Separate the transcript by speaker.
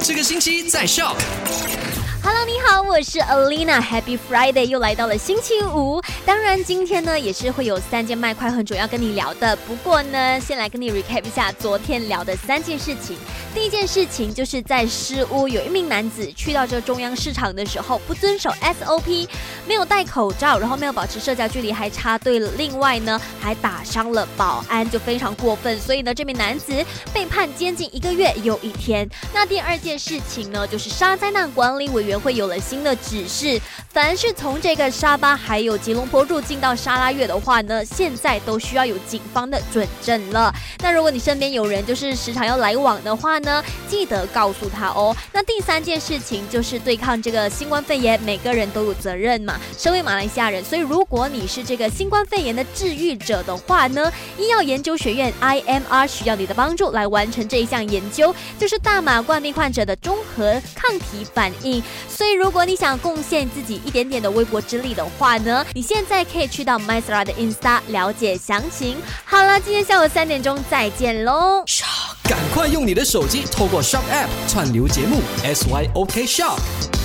Speaker 1: 这个星期在 Shock。
Speaker 2: Hello，你好，我是 Alina，Happy Friday，又来到了星期五。当然，今天呢也是会有三件麦快很主要跟你聊的。不过呢，先来跟你 recap 一下昨天聊的三件事情。第一件事情就是在诗屋有一名男子去到这中央市场的时候不遵守 SOP，没有戴口罩，然后没有保持社交距离，还插队了。另外呢，还打伤了保安，就非常过分。所以呢，这名男子被判监禁一个月又一天。那第二件事情呢，就是沙灾难管理委员会有了新的指示，凡是从这个沙巴还有吉隆坡入境到沙拉越的话呢，现在都需要有警方的准证了。那如果你身边有人就是时常要来往的话呢，记得告诉他哦。那第三件事情就是对抗这个新冠肺炎，每个人都有责任嘛。身为马来西亚人，所以如果你是这个新冠肺炎的治愈者的话呢，医药研究学院 IMR 需要你的帮助来完成这一项研究，就是大马冠病患者的综合抗体反应。所以如果你想贡献自己一点点的微薄之力的话呢，你现在可以去到 MySra 的 Insta 了解详情。好了，今天下午三点钟再见喽。
Speaker 1: 赶快用你的手机透过 Shop App 串流节目 SYOK Shop。